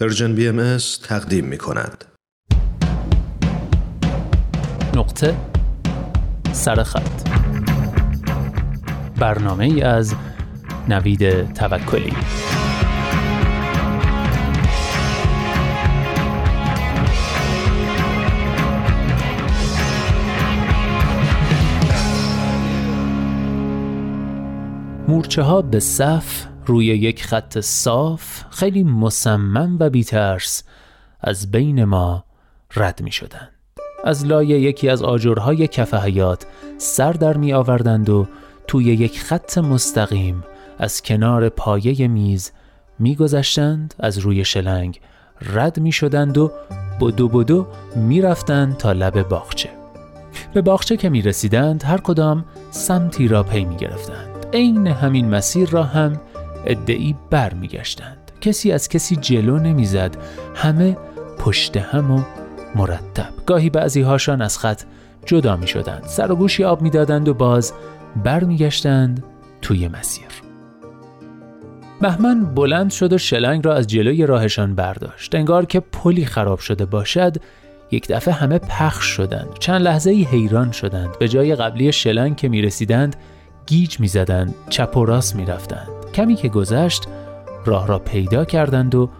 پرژن بی ام تقدیم می کند. نقطه سرخط برنامه ای از نوید توکلی مورچه ها به صف روی یک خط صاف خیلی مصمم و بیترس از بین ما رد می شدند. از لایه یکی از آجرهای کف حیات سر در می آوردند و توی یک خط مستقیم از کنار پایه میز می گذشتند از روی شلنگ رد می شدند و بدو بدو می رفتند تا لب باغچه به باغچه که می رسیدند هر کدام سمتی را پی می گرفتند عین همین مسیر را هم ادعی بر می گشتند. کسی از کسی جلو نمی‌زد. همه پشت هم و مرتب. گاهی بعضی هاشان از خط جدا می شدند سر و گوشی آب می دادند و باز بر می گشتند توی مسیر. بهمن بلند شد و شلنگ را از جلوی راهشان برداشت. انگار که پلی خراب شده باشد یک دفعه همه پخش شدند. چند لحظه ای حیران شدند. به جای قبلی شلنگ که می رسیدند گیج می زدند چپ و راست می رفتند کمی که گذشت راه را پیدا کردند و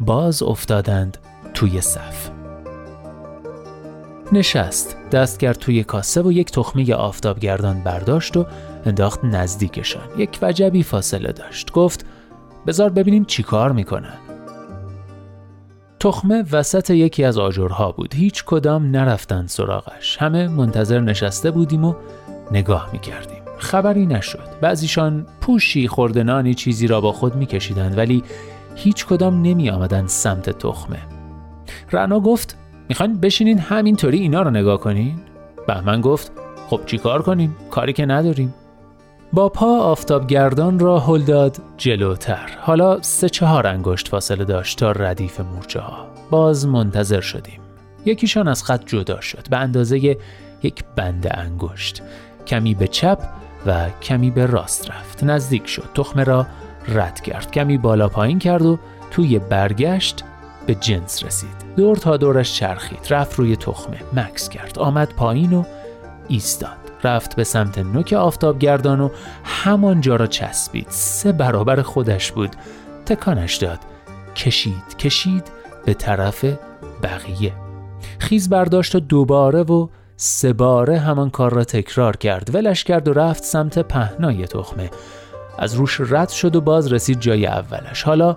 باز افتادند توی صف. نشست دست کرد توی کاسه و یک تخمه آفتابگردان برداشت و انداخت نزدیکشان. یک وجبی فاصله داشت. گفت بزار ببینیم چی کار می‌کنن تخمه وسط یکی از آجرها بود. هیچ کدام نرفتند سراغش. همه منتظر نشسته بودیم و نگاه می‌کردیم. خبری نشد. بعضیشان پوشی خوردنانی چیزی را با خود میکشیدند ولی هیچ کدام نمی آمدن سمت تخمه. رعنا گفت می‌خواین بشینین همینطوری اینا رو نگاه کنین؟ بهمن گفت خب چی کار کنیم؟ کاری که نداریم. با پا آفتابگردان را هل داد جلوتر. حالا سه چهار انگشت فاصله داشت تا ردیف مورچه ها. باز منتظر شدیم. یکیشان از خط جدا شد به اندازه یک بند انگشت. کمی به چپ و کمی به راست رفت. نزدیک شد. تخمه را رد کرد. کمی بالا پایین کرد و توی برگشت به جنس رسید. دور تا دورش چرخید. رفت روی تخمه. مکس کرد. آمد پایین و ایستاد. رفت به سمت نوک آفتابگردان و همانجا را چسبید. سه برابر خودش بود. تکانش داد. کشید کشید به طرف بقیه. خیز برداشت و دوباره و سه باره همان کار را تکرار کرد ولش کرد و رفت سمت پهنای تخمه. از روش رد شد و باز رسید جای اولش. حالا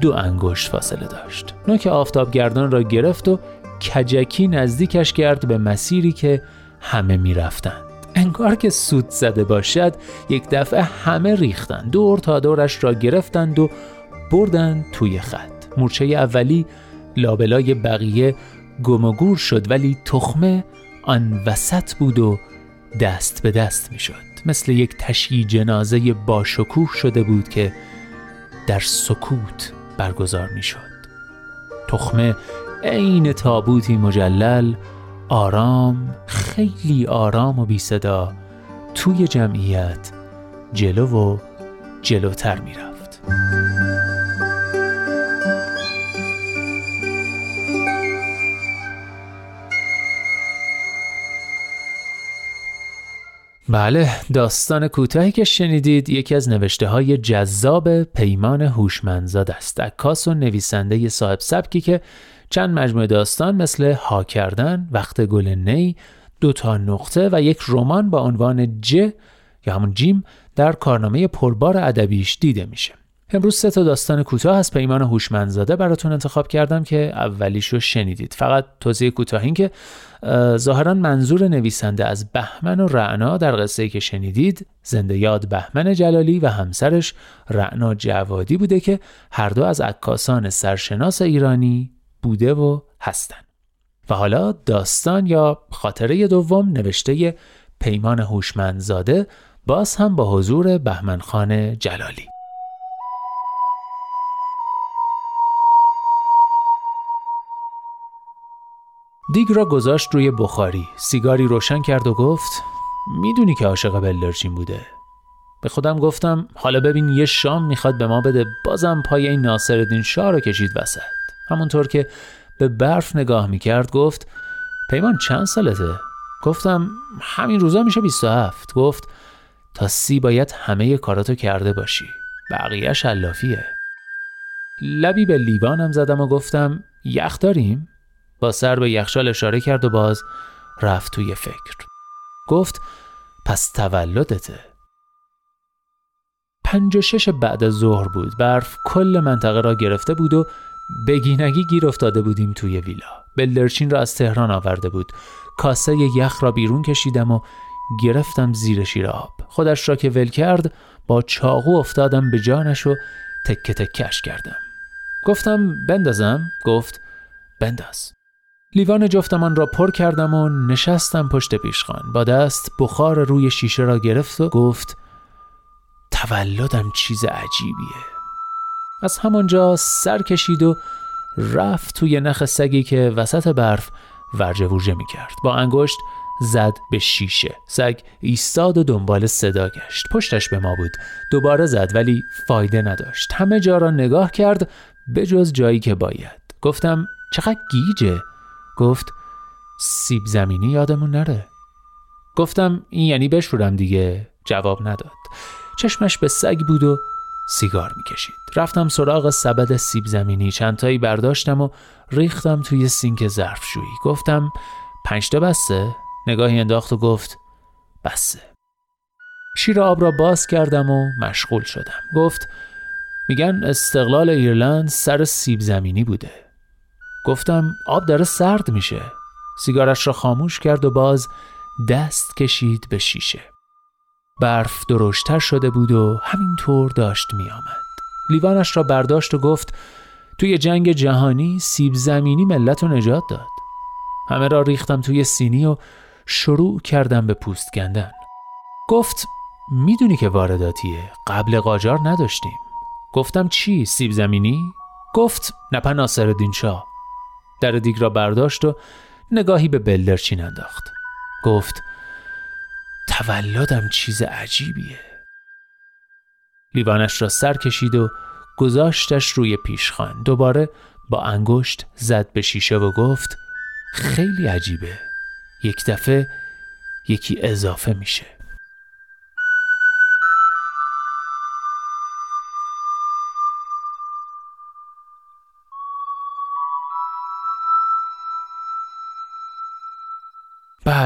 دو انگشت فاصله داشت. نوک آفتابگردان را گرفت و کجکی نزدیکش کرد به مسیری که همه می‌رفتند. انگار که سود زده باشد یک دفعه همه ریختند. دور تا دورش را گرفتند و بردند توی خط. مورچه اولی لابلای بقیه گم و گور شد ولی تخمه آن وسط بود و دست به دست می شد مثل یک تشیی جنازه با شکوه شده بود که در سکوت برگزار می شد تخمه عین تابوتی مجلل آرام خیلی آرام و بی صدا توی جمعیت جلو و جلوتر می رفت. بله داستان کوتاهی که شنیدید یکی از نوشته های جذاب پیمان هوشمندزاد است. عکاس و نویسنده صاحب سبکی که چند مجموعه داستان مثل ها کردن وقت گل نی دو تا نقطه و یک رمان با عنوان ج یا همون جیم در کارنامه پربار ادبیش دیده میشه. امروز سه تا داستان کوتاه از پیمان هوشمندزاده براتون انتخاب کردم که اولیش رو شنیدید. فقط توضیح کوتاه این که ظاهرا منظور نویسنده از بهمن و رعنا در قصه که شنیدید زنده یاد بهمن جلالی و همسرش رعنا جوادی بوده که هر دو از عکاسان سرشناس ایرانی بوده و هستن. و حالا داستان یا خاطره دوم نوشته پیمان هوشمندزاده باز هم با حضور بهمن خان جلالی. دیگ را گذاشت روی بخاری. سیگاری روشن کرد و گفت می‌دونی که عاشق بلدرچین بوده. به خودم گفتم حالا ببین یه شام می‌خواد به ما بده بازم پای این ناصرالدین شاه رو کشید وسط. همونطور که به برف نگاه می‌کرد گفت پیمان چند سالته؟ گفتم همین روزا میشه 27 گفت تا سی باید همه کاراتو کرده باشی. بقیه شلافیه لبی به لیوانم زدم و گفتم یخ داریم؟ با سر به یخشال اشاره کرد و باز رفت توی فکر. گفت پس تولدته. پنج و شش بعد از ظهر بود. برف کل منطقه را گرفته بود و بگینگی گیر افتاده بودیم توی ویلا. بلدرچین را از تهران آورده بود. کاسه یخ را بیرون کشیدم و گرفتم زیر شیر آب. خودش را که ول کرد با چاقو افتادم به جانش و تکه تکش کردم. گفتم بندازم؟ گفت بنداز. لیوان جفتمان را پر کردم و نشستم پشت پیشخان. با دست بخار روی شیشه را گرفت و گفت تولدم چیز عجیبیه. از همانجا سر کشید و رفت توی نخ سگی که وسط برف ورجه ورجه می کرد با انگشت زد به شیشه. سگ ایستاد و دنبال صدا گشت. پشتش به ما بود. دوباره زد ولی فایده نداشت. همه جا را نگاه کرد به جز جایی که باید. گفتم چقدر گیجه. گفت سیب زمینی یادمون نره. گفتم این یعنی بشورم دیگه. جواب نداد. چشمش به سگ بود و سیگار می‌کشید. رفتم سراغ سبد سیب زمینی. چندتایی برداشتم و ریختم توی سینک ظرفشویی. گفتم پنجتا بسته نگاهی انداخت و گفت بسه. شیر آب را باز کردم و مشغول شدم. گفت میگن استقلال ایرلند سر سیب زمینی بوده. گفتم آب داره سرد میشه. سیگارش را خاموش کرد و باز دست کشید به شیشه. برف درشتر شده بود و همینطور داشت میآمد. لیوانش را برداشت و گفت توی جنگ جهانی سیب زمینی ملت رو نجات داد. همه را ریختم توی سینی و شروع کردم به پوست گندن گفت می‌دونی که وارداتیه. قبل قاجار نداشتیم. گفتم چی؟ سیب زمینی؟ گفت نپا ناصر شاه در دیگ را برداشت و نگاهی به بلدرچین انداخت. گفت تولدم چیز عجیبیه. لیوانش را سر کشید و گذاشتش روی پیشخان. دوباره با انگشت زد به شیشه و گفت خیلی عجیبه. یک دفعه یکی اضافه میشه.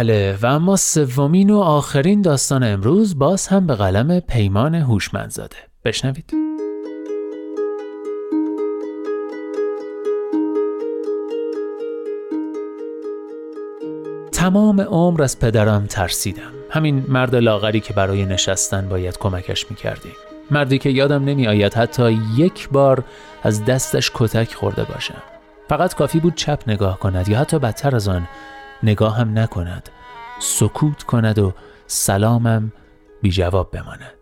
بله و اما سومین و آخرین داستان امروز باز هم به قلم پیمان هوشمندزاده. بشنوید. تمام عمر از پدرم ترسیدم. همین مرد لاغری که برای نشستن باید کمکش می‌کردیم. مردی که یادم نمی آید حتی یک بار از دستش کتک خورده باشم. فقط کافی بود چپ نگاه کند یا حتی بدتر از آن نگاه هم نکند. سکوت کند و سلامم بی جواب بماند.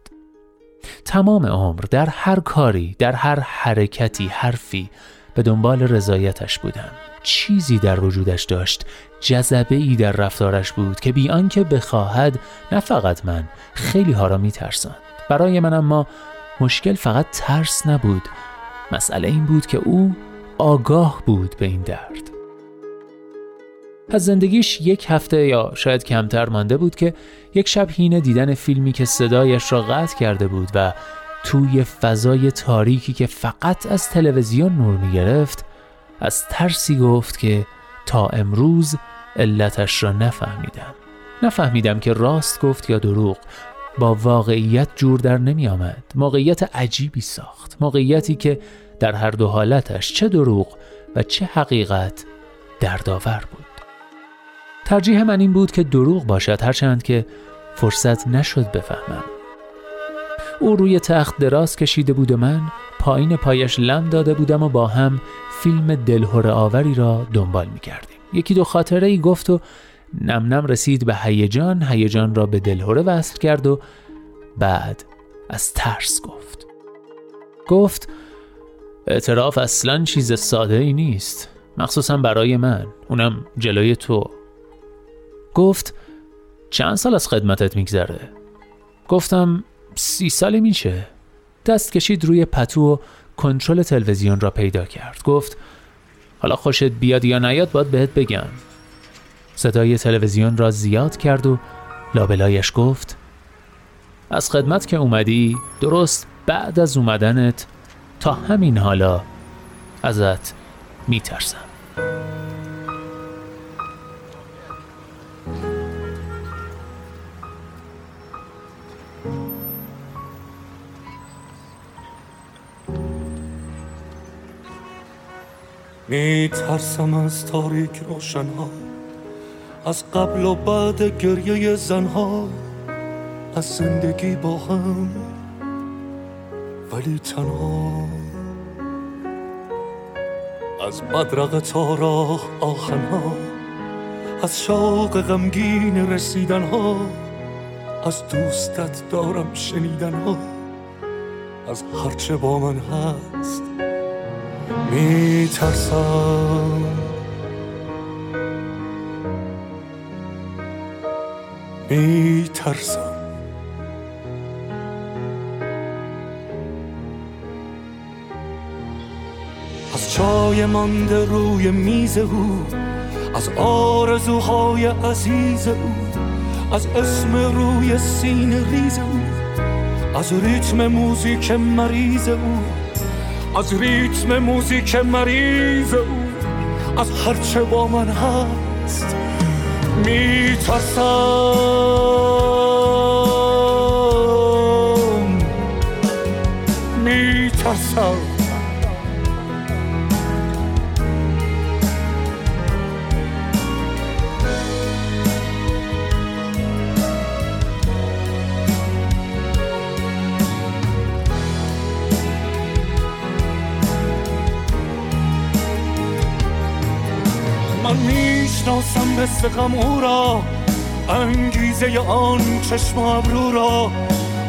تمام عمر در هر کاری در هر حرکتی حرفی به دنبال رضایتش بودم. چیزی در وجودش داشت جذبه ای در رفتارش بود که بی آنکه بخواهد نه فقط من خیلی ها را می ترسند. برای من اما مشکل فقط ترس نبود. مسئله این بود که او آگاه بود به این درد. از زندگیش یک هفته یا شاید کمتر مانده بود که یک شب هینه دیدن فیلمی که صدایش را قطع کرده بود و توی فضای تاریکی که فقط از تلویزیون نور می گرفت از ترسی گفت که تا امروز علتش را نفهمیدم. نفهمیدم که راست گفت یا دروغ. با واقعیت جور در نمی آمد موقعیت عجیبی ساخت. موقعیتی که در هر دو حالتش چه دروغ و چه حقیقت دردآور بود. ترجیح من این بود که دروغ باشد هرچند که فرصت نشد بفهمم. او روی تخت دراز کشیده بود و من پایین پایش لم داده بودم و با هم فیلم دلهور آوری را دنبال می کردیم. یکی دو خاطره ای گفت و نم نم رسید به هیجان هیجان را به دلهوره وصل کرد و بعد از ترس گفت. گفت اعتراف اصلا چیز ساده ای نیست مخصوصا برای من اونم جلوی تو. گفت چند سال از خدمتت میگذره؟ گفتم سی سالی میشه. دست کشید روی پتو و کنترل تلویزیون را پیدا کرد. گفت حالا خوشت بیاد یا نیاد باید بهت بگم. صدای تلویزیون را زیاد کرد و لابلایش گفت از خدمت که اومدی درست بعد از اومدنت تا همین حالا ازت میترسم. می ترسم از تاریک روشنها از قبل و بعد گریه زنها از زندگی با هم ولی تنها. از بدرق تا راه آخنها از شوق غمگین رسیدنها از دوستت دارم شنیدنها از هرچه با من هست. می ترسم می ترسم از چای مانده روی میز او از آرزوهای عزیز او از اسم روی سین ریز او از ریتم موزیک مریض او. از ریتم موزیک مریض او از هرچه با من هست. می ترسم مثل غم او را انگیزه آن چشم ابرو را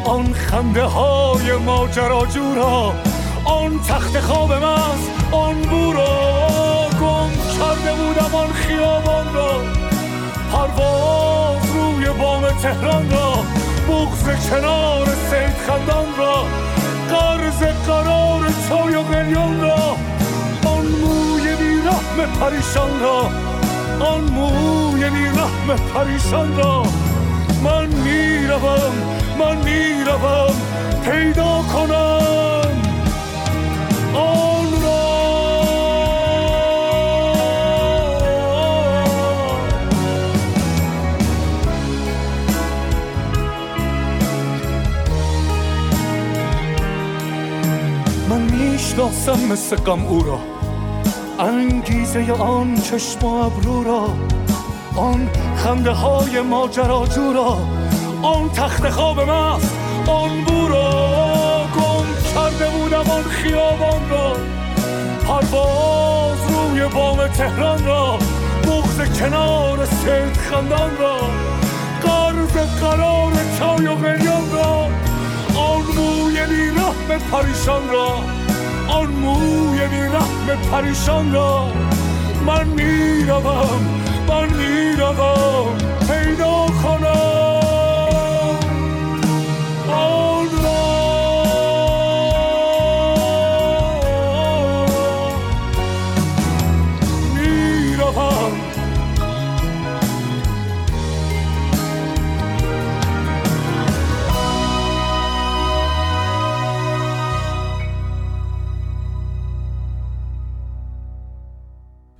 آن خنده های ماجراجو را آن تخت خواب مست آن بو را. گم کرده بودم آن خیابان را پرواز روی بام تهران را بغز کنار سید خندان را قرض قرار چای و قلیان را آن موی بی رحم پریشان را. آن موی بی رحم پریشان را من می‌روم من می‌روم پیدا کنم آن را من می‌شناسم مثل غم او را انگیزه آن چشم و ابرو را آن خنده های ماجراجو را آن تخت خواب مست آن بو را گم کرده بودم آن خیابان را. پرواز روی بام تهران را بغز کنار سید خندان را. قرض قرار چای و قلیان را آن موی بی رحم پریشان را. آن موی بی رحم پریشان را من می‌روم من می‌روم. پیدا کنم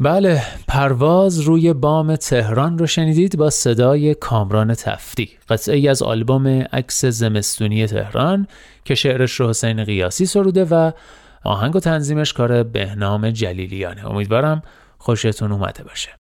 بله پرواز روی بام تهران رو شنیدید با صدای کامران تفتی قطعه ای از آلبوم عکس زمستونی تهران که شعرش رو حسین قیاسی سروده و آهنگ و تنظیمش کار بهنام جلیلیانه. امیدوارم خوشتون اومده باشه.